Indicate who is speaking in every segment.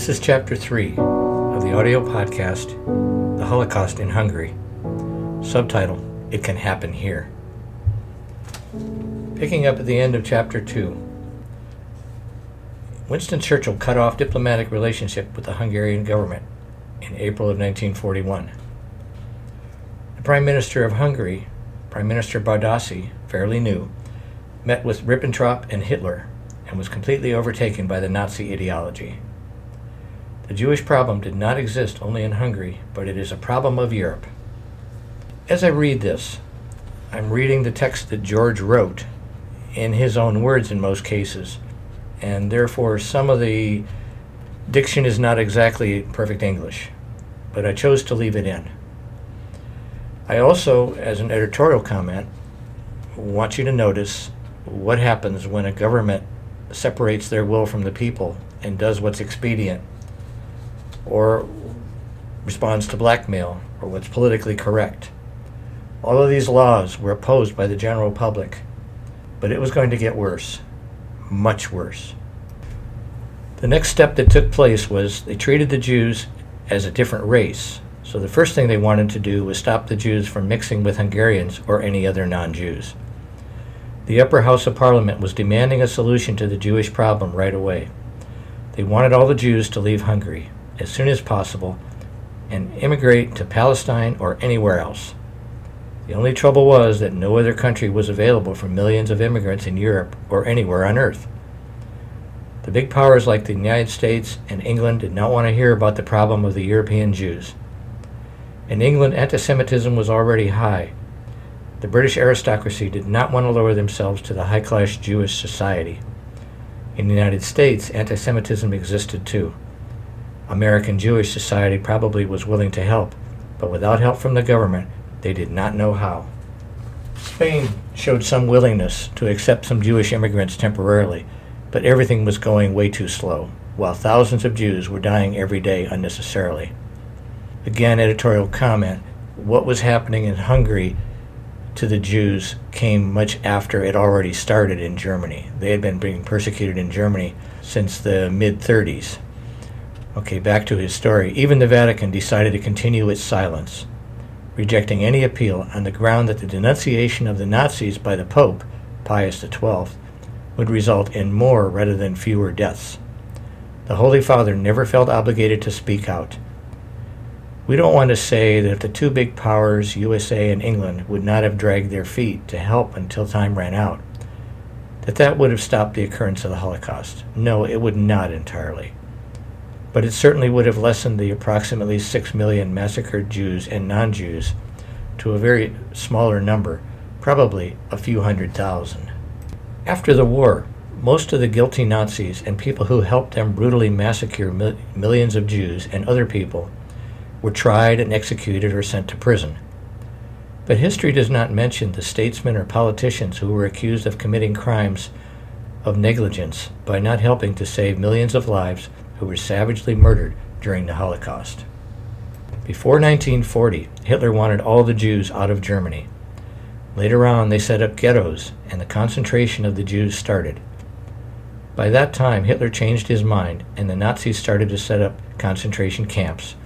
Speaker 1: This is Chapter 3 of the audio podcast, The Holocaust in Hungary. Subtitle It Can Happen Here. Picking up at the end of Chapter 2. Winston Churchill cut off diplomatic relationship with the Hungarian government in April of 1941. The Prime Minister of Hungary, Prime Minister Bárdossy, fairly new, met with Ribbentrop and Hitler and was completely overtaken by the Nazi ideology. The Jewish problem did not exist only in Hungary, but it is a problem of Europe. As I read this, I'm reading the text that George wrote in his own words in most cases, and therefore some of the diction is not exactly perfect English, but I chose to leave it in. I also, as an editorial comment, want you to notice what happens when a government separates their will from the people and does what's expedient or responds to blackmail or what's politically correct. All of these laws were opposed by the general public, but it was going to get worse, much worse. The next step that took place was they treated the Jews as a different race. So the first thing they wanted to do was stop the Jews from mixing with Hungarians or any other non Jews. The upper house of parliament was demanding a solution to the Jewish problem right away. They wanted all the Jews to leave Hungary as soon as possible and immigrate to Palestine or anywhere else. The only trouble was that no other country was available for millions of immigrants in Europe or anywhere on earth. The big powers like the United States and England did not want to hear about the problem of the European Jews. In England, anti Semitism was already high. The British aristocracy did not want to lower themselves to the high class Jewish society. In the United States, anti Semitism existed too. American Jewish Society probably was willing to help, but without help from the government, they did not know how. Spain showed some willingness to accept some Jewish immigrants temporarily, but everything was going way too slow, while thousands of Jews were dying every day unnecessarily. Again, editorial comment what was happening in Hungary to the Jews came much after it already started in Germany. They had been being persecuted in Germany since the mid 30s. Okay, back to his story. Even the Vatican decided to continue its silence, rejecting any appeal on the ground that the denunciation of the Nazis by the Pope, Pius XII, would result in more rather than fewer deaths. The Holy Father never felt obligated to speak out. We don't want to say that the two big powers, USA and England, would not have dragged their feet to help until time ran out, that that would have stopped the occurrence of the Holocaust. No, it would not entirely but it certainly would have lessened the approximately 6 million massacred Jews and non Jews to a very smaller number, probably a few hundred thousand. After the war, most of the guilty Nazis and people who helped them brutally massacre mil- millions of Jews and other people were tried and executed or sent to prison. But history does not mention the statesmen or politicians who were accused of committing crimes of negligence by not helping to save millions of lives who were savagely murdered during the Holocaust. Before 1940, Hitler wanted all the Jews out of Germany. Later on, they set up ghettos, and the concentration of the Jews started. By that time, Hitler changed his mind, and the Nazis started to set up concentration camps.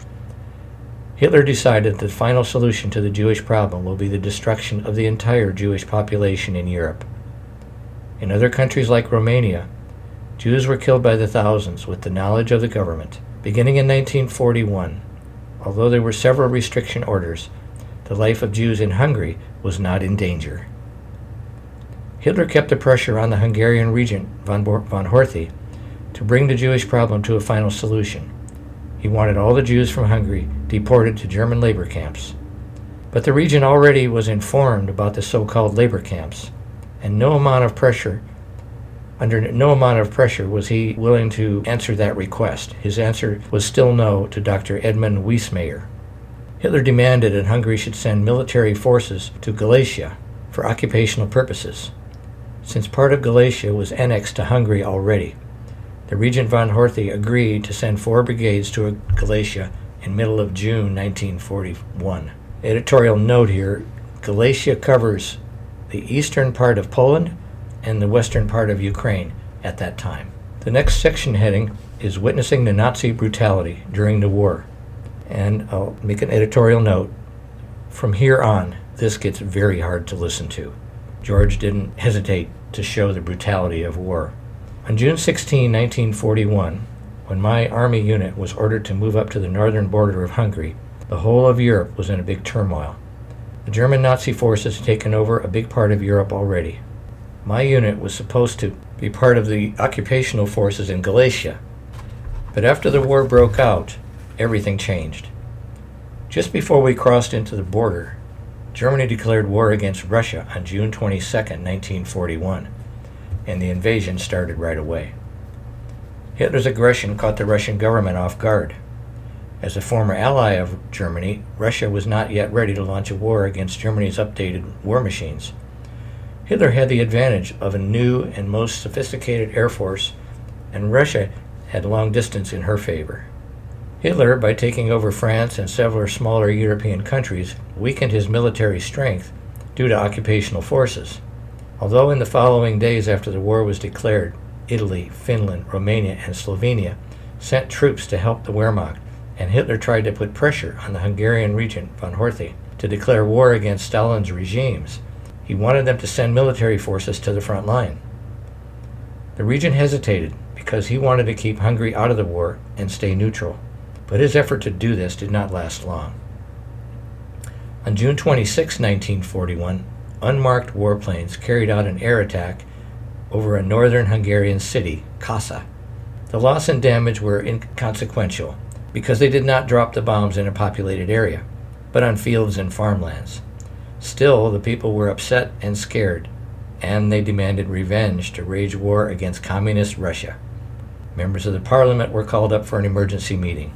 Speaker 1: Hitler decided that the final solution to the Jewish problem will be the destruction of the entire Jewish population in Europe. In other countries like Romania, Jews were killed by the thousands with the knowledge of the government. Beginning in 1941, although there were several restriction orders, the life of Jews in Hungary was not in danger. Hitler kept the pressure on the Hungarian regent, von, von Horthy, to bring the Jewish problem to a final solution. He wanted all the Jews from Hungary deported to German labor camps. But the regent already was informed about the so called labor camps, and no amount of pressure under no amount of pressure was he willing to answer that request. His answer was still no to Dr. Edmund Wiesmeyer. Hitler demanded that Hungary should send military forces to Galicia for occupational purposes. Since part of Galicia was annexed to Hungary already, the Regent von Horthy agreed to send four brigades to Galicia in middle of June 1941. Editorial note here Galicia covers the eastern part of Poland and the western part of Ukraine at that time. The next section heading is Witnessing the Nazi Brutality During the War. And I'll make an editorial note. From here on, this gets very hard to listen to. George didn't hesitate to show the brutality of war. On June 16, 1941, when my army unit was ordered to move up to the northern border of Hungary, the whole of Europe was in a big turmoil. The German Nazi forces had taken over a big part of Europe already. My unit was supposed to be part of the occupational forces in Galicia. But after the war broke out, everything changed. Just before we crossed into the border, Germany declared war against Russia on June 22, 1941, and the invasion started right away. Hitler's aggression caught the Russian government off guard. As a former ally of Germany, Russia was not yet ready to launch a war against Germany's updated war machines. Hitler had the advantage of a new and most sophisticated air force, and Russia had long distance in her favor. Hitler, by taking over France and several smaller European countries, weakened his military strength due to occupational forces. Although in the following days after the war was declared, Italy, Finland, Romania, and Slovenia sent troops to help the Wehrmacht, and Hitler tried to put pressure on the Hungarian regent von Horthy to declare war against Stalin's regimes. He wanted them to send military forces to the front line. The regent hesitated because he wanted to keep Hungary out of the war and stay neutral but his effort to do this did not last long. On June 26, 1941, unmarked warplanes carried out an air attack over a northern Hungarian city, Kassa. The loss and damage were inconsequential because they did not drop the bombs in a populated area, but on fields and farmlands. Still, the people were upset and scared, and they demanded revenge to wage war against Communist Russia. Members of the parliament were called up for an emergency meeting.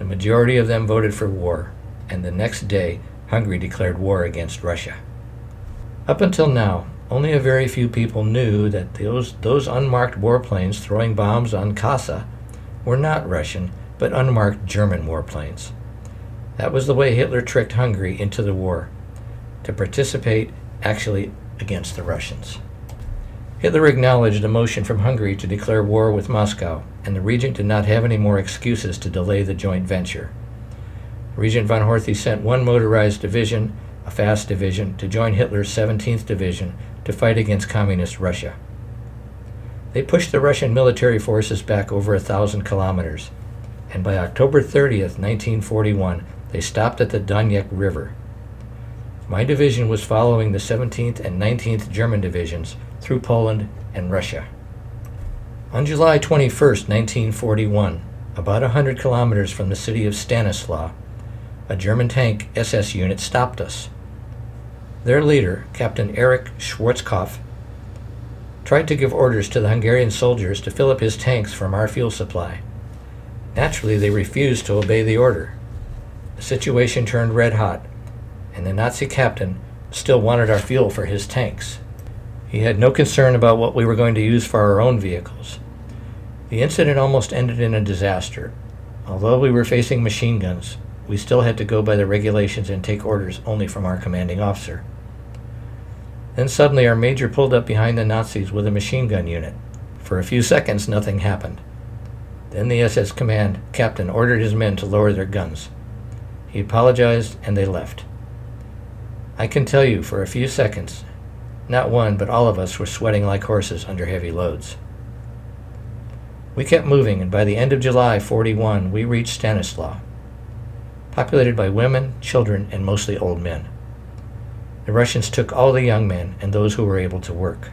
Speaker 1: The majority of them voted for war, and the next day, Hungary declared war against Russia. Up until now, only a very few people knew that those, those unmarked warplanes throwing bombs on Kassa were not Russian, but unmarked German warplanes. That was the way Hitler tricked Hungary into the war, to participate actually against the Russians. Hitler acknowledged a motion from Hungary to declare war with Moscow, and the regent did not have any more excuses to delay the joint venture. Regent von Horthy sent one motorized division, a fast division, to join Hitler's 17th Division to fight against Communist Russia. They pushed the Russian military forces back over a thousand kilometers, and by October 30th, 1941, they stopped at the Donetsk River. My division was following the 17th and 19th German divisions through Poland and Russia. On July 21, 1941, about 100 kilometers from the city of Stanislaw, a German tank SS unit stopped us. Their leader, Captain Erich Schwarzkopf, tried to give orders to the Hungarian soldiers to fill up his tanks from our fuel supply. Naturally, they refused to obey the order. The situation turned red hot, and the Nazi captain still wanted our fuel for his tanks. He had no concern about what we were going to use for our own vehicles. The incident almost ended in a disaster. Although we were facing machine guns, we still had to go by the regulations and take orders only from our commanding officer. Then suddenly our major pulled up behind the Nazis with a machine gun unit. For a few seconds, nothing happened. Then the SS command captain ordered his men to lower their guns. He apologized and they left. I can tell you, for a few seconds, not one, but all of us were sweating like horses under heavy loads. We kept moving, and by the end of July 41, we reached Stanislaw, populated by women, children, and mostly old men. The Russians took all the young men and those who were able to work.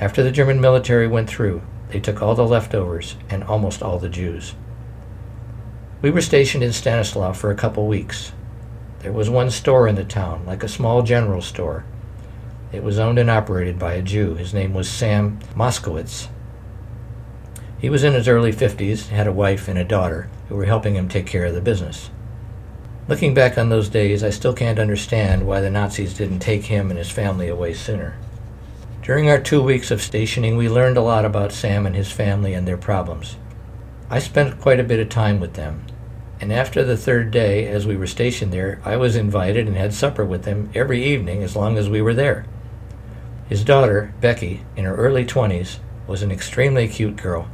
Speaker 1: After the German military went through, they took all the leftovers and almost all the Jews. We were stationed in Stanislaw for a couple weeks. There was one store in the town, like a small general store, it was owned and operated by a Jew. His name was Sam Moskowitz. He was in his early 50s, had a wife and a daughter who were helping him take care of the business. Looking back on those days, I still can't understand why the Nazis didn't take him and his family away sooner. During our two weeks of stationing, we learned a lot about Sam and his family and their problems. I spent quite a bit of time with them, and after the third day, as we were stationed there, I was invited and had supper with them every evening as long as we were there. His daughter, Becky, in her early 20s, was an extremely cute girl,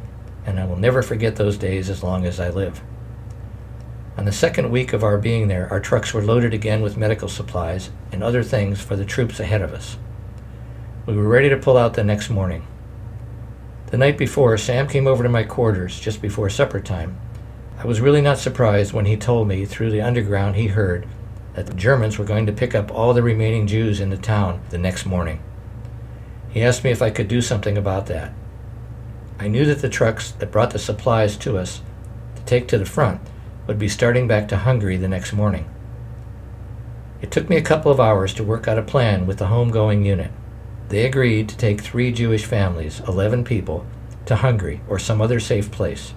Speaker 1: and I will never forget those days as long as I live. On the second week of our being there, our trucks were loaded again with medical supplies and other things for the troops ahead of us. We were ready to pull out the next morning. The night before, Sam came over to my quarters just before supper time. I was really not surprised when he told me through the underground he heard that the Germans were going to pick up all the remaining Jews in the town the next morning. He asked me if I could do something about that. I knew that the trucks that brought the supplies to us to take to the front would be starting back to Hungary the next morning. It took me a couple of hours to work out a plan with the homegoing unit. They agreed to take three Jewish families, 11 people, to Hungary or some other safe place.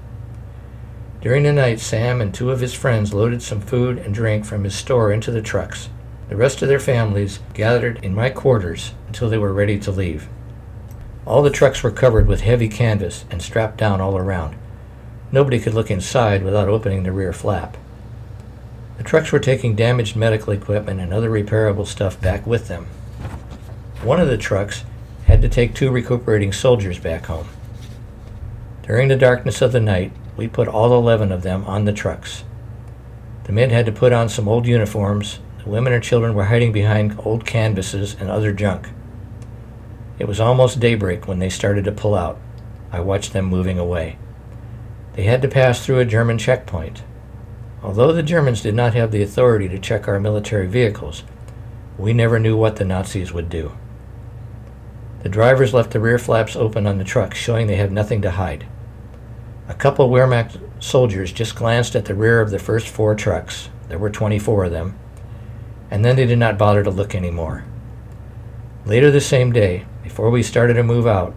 Speaker 1: During the night, Sam and two of his friends loaded some food and drink from his store into the trucks. The rest of their families gathered in my quarters until they were ready to leave. All the trucks were covered with heavy canvas and strapped down all around. Nobody could look inside without opening the rear flap. The trucks were taking damaged medical equipment and other repairable stuff back with them. One of the trucks had to take two recuperating soldiers back home. During the darkness of the night, we put all 11 of them on the trucks. The men had to put on some old uniforms. The women and children were hiding behind old canvases and other junk. It was almost daybreak when they started to pull out. I watched them moving away. They had to pass through a German checkpoint. Although the Germans did not have the authority to check our military vehicles, we never knew what the Nazis would do. The drivers left the rear flaps open on the trucks, showing they had nothing to hide. A couple of Wehrmacht soldiers just glanced at the rear of the first four trucks. There were 24 of them. And then they did not bother to look anymore. Later the same day, before we started to move out,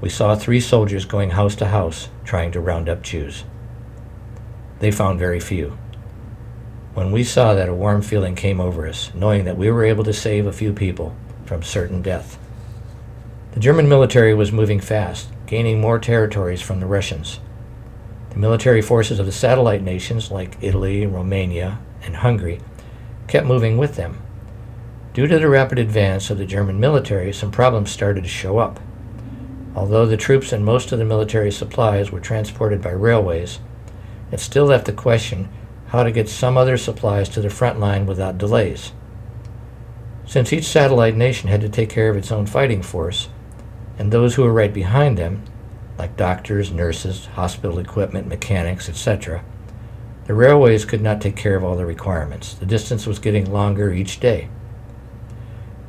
Speaker 1: we saw three soldiers going house to house trying to round up Jews. They found very few. When we saw that, a warm feeling came over us, knowing that we were able to save a few people from certain death. The German military was moving fast, gaining more territories from the Russians. The military forces of the satellite nations like Italy, Romania, and Hungary kept moving with them. Due to the rapid advance of the German military, some problems started to show up. Although the troops and most of the military supplies were transported by railways, it still left the question how to get some other supplies to the front line without delays. Since each satellite nation had to take care of its own fighting force, and those who were right behind them, like doctors, nurses, hospital equipment, mechanics, etc., the railways could not take care of all the requirements. The distance was getting longer each day.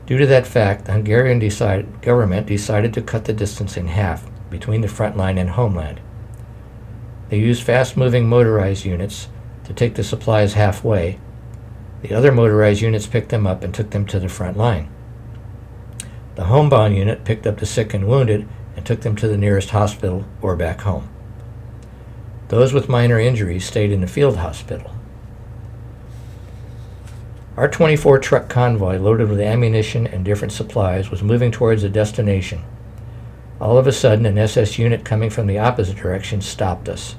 Speaker 1: Due to that fact, the Hungarian decide, government decided to cut the distance in half between the front line and homeland. They used fast moving motorized units to take the supplies halfway. The other motorized units picked them up and took them to the front line. The homebound unit picked up the sick and wounded and took them to the nearest hospital or back home. Those with minor injuries stayed in the field hospital. Our 24 truck convoy, loaded with ammunition and different supplies, was moving towards a destination. All of a sudden, an SS unit coming from the opposite direction stopped us.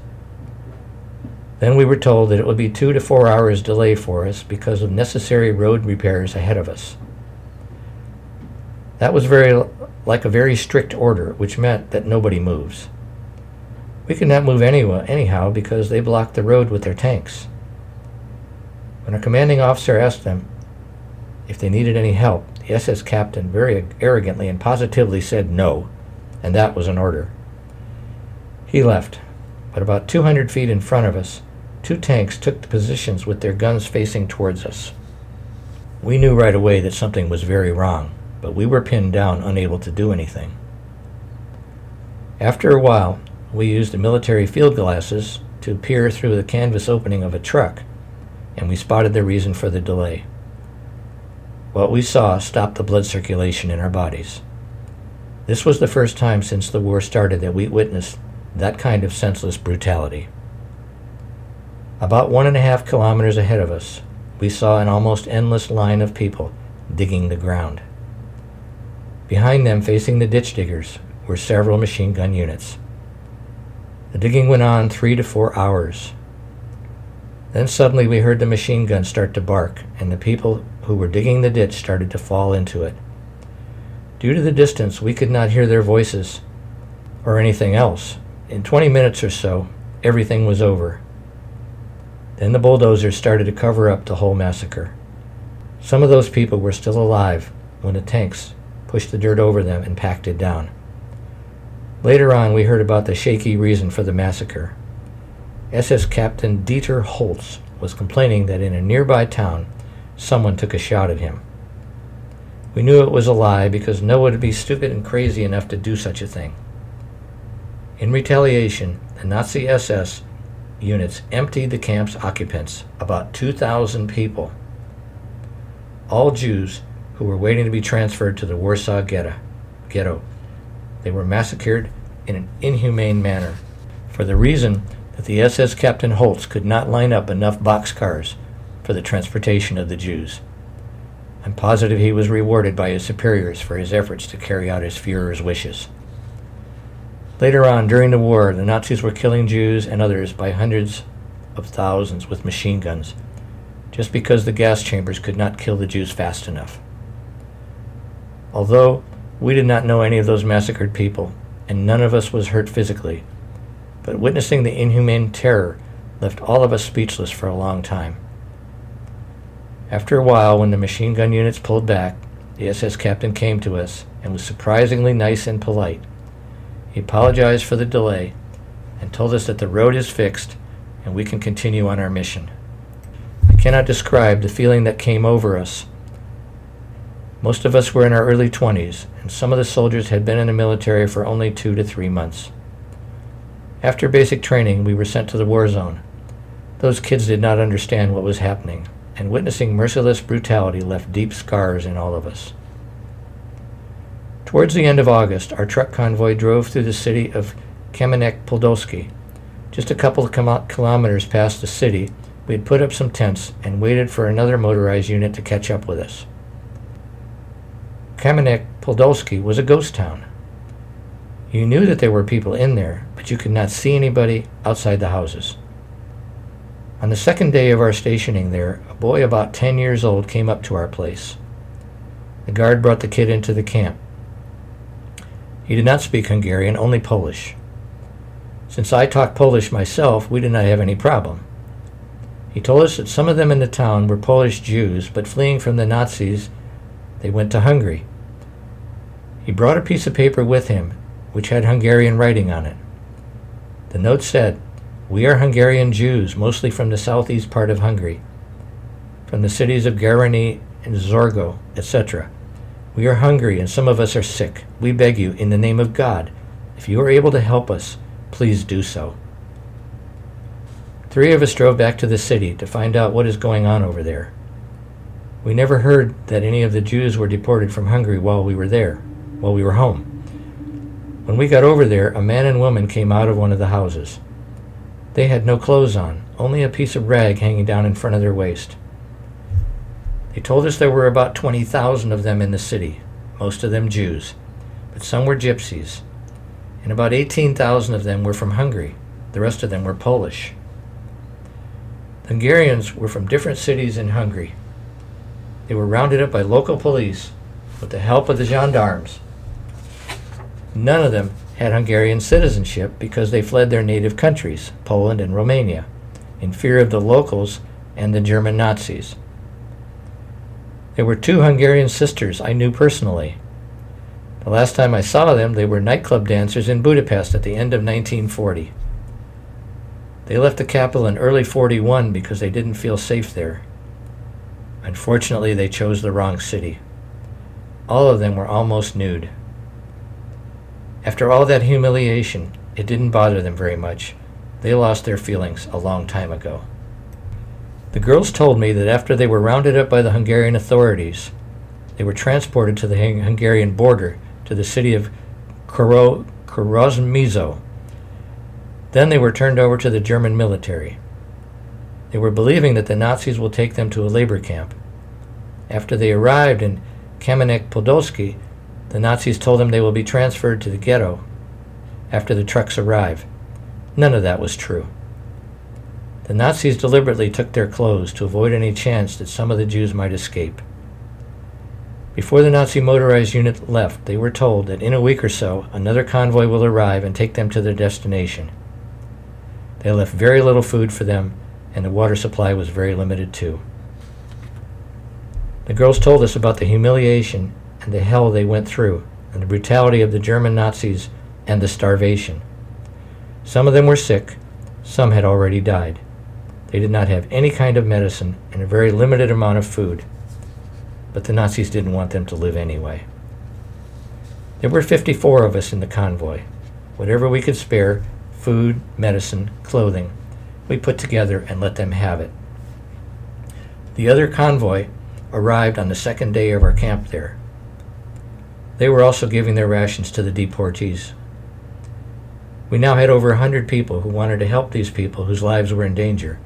Speaker 1: Then we were told that it would be two to four hours delay for us because of necessary road repairs ahead of us. That was very like a very strict order, which meant that nobody moves. We could not move anywhere, anyhow because they blocked the road with their tanks. When a commanding officer asked them if they needed any help, the SS captain very arrogantly and positively said no, and that was an order. He left, but about 200 feet in front of us, two tanks took the positions with their guns facing towards us. We knew right away that something was very wrong, but we were pinned down, unable to do anything. After a while, we used the military field glasses to peer through the canvas opening of a truck and we spotted the reason for the delay. What we saw stopped the blood circulation in our bodies. This was the first time since the war started that we witnessed that kind of senseless brutality. About one and a half kilometers ahead of us, we saw an almost endless line of people digging the ground. Behind them, facing the ditch diggers, were several machine gun units. The digging went on three to four hours. Then suddenly we heard the machine gun start to bark, and the people who were digging the ditch started to fall into it. Due to the distance, we could not hear their voices, or anything else. In 20 minutes or so, everything was over. Then the bulldozers started to cover up the whole massacre. Some of those people were still alive when the tanks pushed the dirt over them and packed it down. Later on, we heard about the shaky reason for the massacre. SS Captain Dieter Holtz was complaining that in a nearby town, someone took a shot at him. We knew it was a lie because no one would be stupid and crazy enough to do such a thing. In retaliation, the Nazi SS units emptied the camp's occupants, about 2,000 people, all Jews who were waiting to be transferred to the Warsaw ghetto. They were massacred in an inhumane manner for the reason that the SS Captain Holtz could not line up enough boxcars for the transportation of the Jews. I'm positive he was rewarded by his superiors for his efforts to carry out his Fuhrer's wishes. Later on, during the war, the Nazis were killing Jews and others by hundreds of thousands with machine guns, just because the gas chambers could not kill the Jews fast enough. Although we did not know any of those massacred people, and none of us was hurt physically, but witnessing the inhumane terror left all of us speechless for a long time. After a while, when the machine gun units pulled back, the SS captain came to us and was surprisingly nice and polite. He apologized for the delay and told us that the road is fixed and we can continue on our mission. I cannot describe the feeling that came over us. Most of us were in our early 20s, and some of the soldiers had been in the military for only two to three months. After basic training, we were sent to the war zone. Those kids did not understand what was happening, and witnessing merciless brutality left deep scars in all of us. Towards the end of August, our truck convoy drove through the city of Kamenek Podolsky. Just a couple of kilometers past the city, we had put up some tents and waited for another motorized unit to catch up with us. Kamenek Podolsky was a ghost town. You knew that there were people in there, but you could not see anybody outside the houses. On the second day of our stationing there, a boy about 10 years old came up to our place. The guard brought the kid into the camp. He did not speak Hungarian, only Polish. Since I talk Polish myself, we did not have any problem. He told us that some of them in the town were Polish Jews, but fleeing from the Nazis, they went to Hungary. He brought a piece of paper with him which had Hungarian writing on it. The note said, We are Hungarian Jews, mostly from the southeast part of Hungary, from the cities of Garani and Zorgo, etc. We are hungry and some of us are sick. We beg you, in the name of God, if you are able to help us, please do so. Three of us drove back to the city to find out what is going on over there. We never heard that any of the Jews were deported from Hungary while we were there, while we were home. When we got over there, a man and woman came out of one of the houses. They had no clothes on, only a piece of rag hanging down in front of their waist. They told us there were about 20,000 of them in the city, most of them Jews, but some were gypsies, and about 18,000 of them were from Hungary. The rest of them were Polish. The Hungarians were from different cities in Hungary. They were rounded up by local police with the help of the gendarmes None of them had Hungarian citizenship because they fled their native countries, Poland and Romania, in fear of the locals and the German Nazis. There were two Hungarian sisters I knew personally. The last time I saw them, they were nightclub dancers in Budapest at the end of 1940. They left the capital in early 41 because they didn't feel safe there. Unfortunately, they chose the wrong city. All of them were almost nude. After all that humiliation, it didn't bother them very much. They lost their feelings a long time ago. The girls told me that after they were rounded up by the Hungarian authorities, they were transported to the Hungarian border to the city of Koro- Kőrösmező. Then they were turned over to the German military. They were believing that the Nazis will take them to a labor camp. After they arrived in Kamenek Podolsky, the Nazis told them they will be transferred to the ghetto after the trucks arrive. None of that was true. The Nazis deliberately took their clothes to avoid any chance that some of the Jews might escape. Before the Nazi motorized unit left, they were told that in a week or so, another convoy will arrive and take them to their destination. They left very little food for them, and the water supply was very limited too. The girls told us about the humiliation and the hell they went through, and the brutality of the German Nazis and the starvation. Some of them were sick, some had already died. They did not have any kind of medicine and a very limited amount of food. But the Nazis didn't want them to live anyway. There were 54 of us in the convoy. Whatever we could spare food, medicine, clothing we put together and let them have it. The other convoy arrived on the second day of our camp there. They were also giving their rations to the deportees. We now had over a hundred people who wanted to help these people whose lives were in danger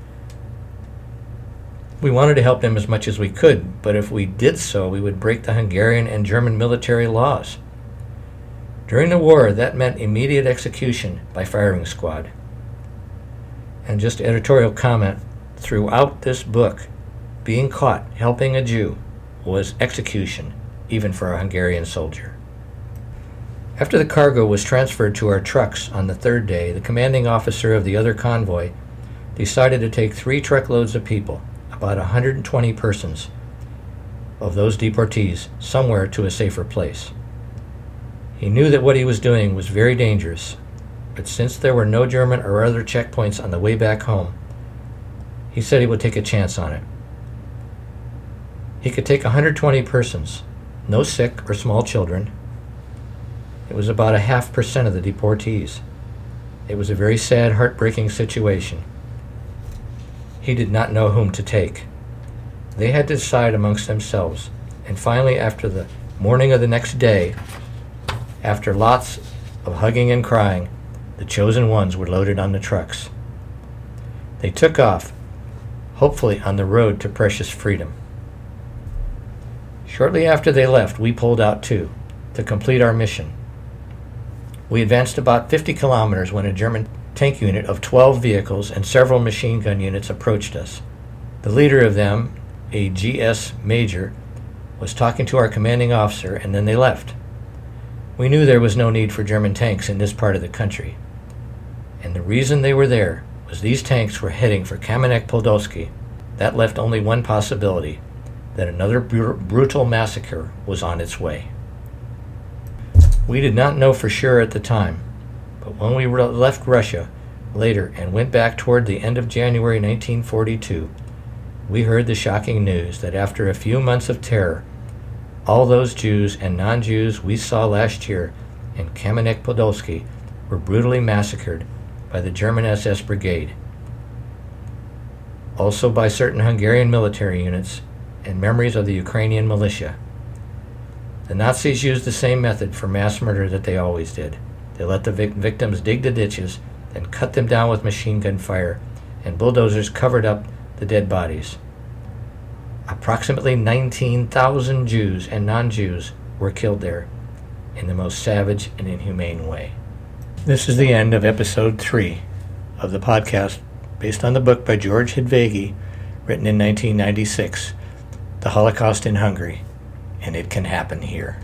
Speaker 1: we wanted to help them as much as we could, but if we did so, we would break the Hungarian and German military laws. During the war, that meant immediate execution by firing squad. And just editorial comment throughout this book, being caught helping a Jew was execution, even for a Hungarian soldier. After the cargo was transferred to our trucks on the third day, the commanding officer of the other convoy decided to take three truckloads of people about 120 persons of those deportees somewhere to a safer place. He knew that what he was doing was very dangerous, but since there were no German or other checkpoints on the way back home, he said he would take a chance on it. He could take 120 persons, no sick or small children. It was about a half percent of the deportees. It was a very sad, heartbreaking situation he did not know whom to take. They had to decide amongst themselves, and finally, after the morning of the next day, after lots of hugging and crying, the chosen ones were loaded on the trucks. They took off, hopefully on the road to precious freedom. Shortly after they left, we pulled out too, to complete our mission. We advanced about 50 kilometers when a German tank unit of 12 vehicles and several machine gun units approached us. The leader of them, a SS major, was talking to our commanding officer and then they left. We knew there was no need for German tanks in this part of the country. And the reason they were there was these tanks were heading for Kamenek Podolsky. That left only one possibility that another br- brutal massacre was on its way. We did not know for sure at the time but when we left Russia later and went back toward the end of January 1942, we heard the shocking news that after a few months of terror, all those Jews and non Jews we saw last year in Kamenek Podolsky were brutally massacred by the German SS Brigade, also by certain Hungarian military units, and memories of the Ukrainian militia. The Nazis used the same method for mass murder that they always did. They let the vic- victims dig the ditches, then cut them down with machine gun fire, and bulldozers covered up the dead bodies. Approximately 19,000 Jews and non Jews were killed there in the most savage and inhumane way. This is the end of episode 3 of the podcast based on the book by George Hidvegi, written in 1996, The Holocaust in Hungary, and it can happen here.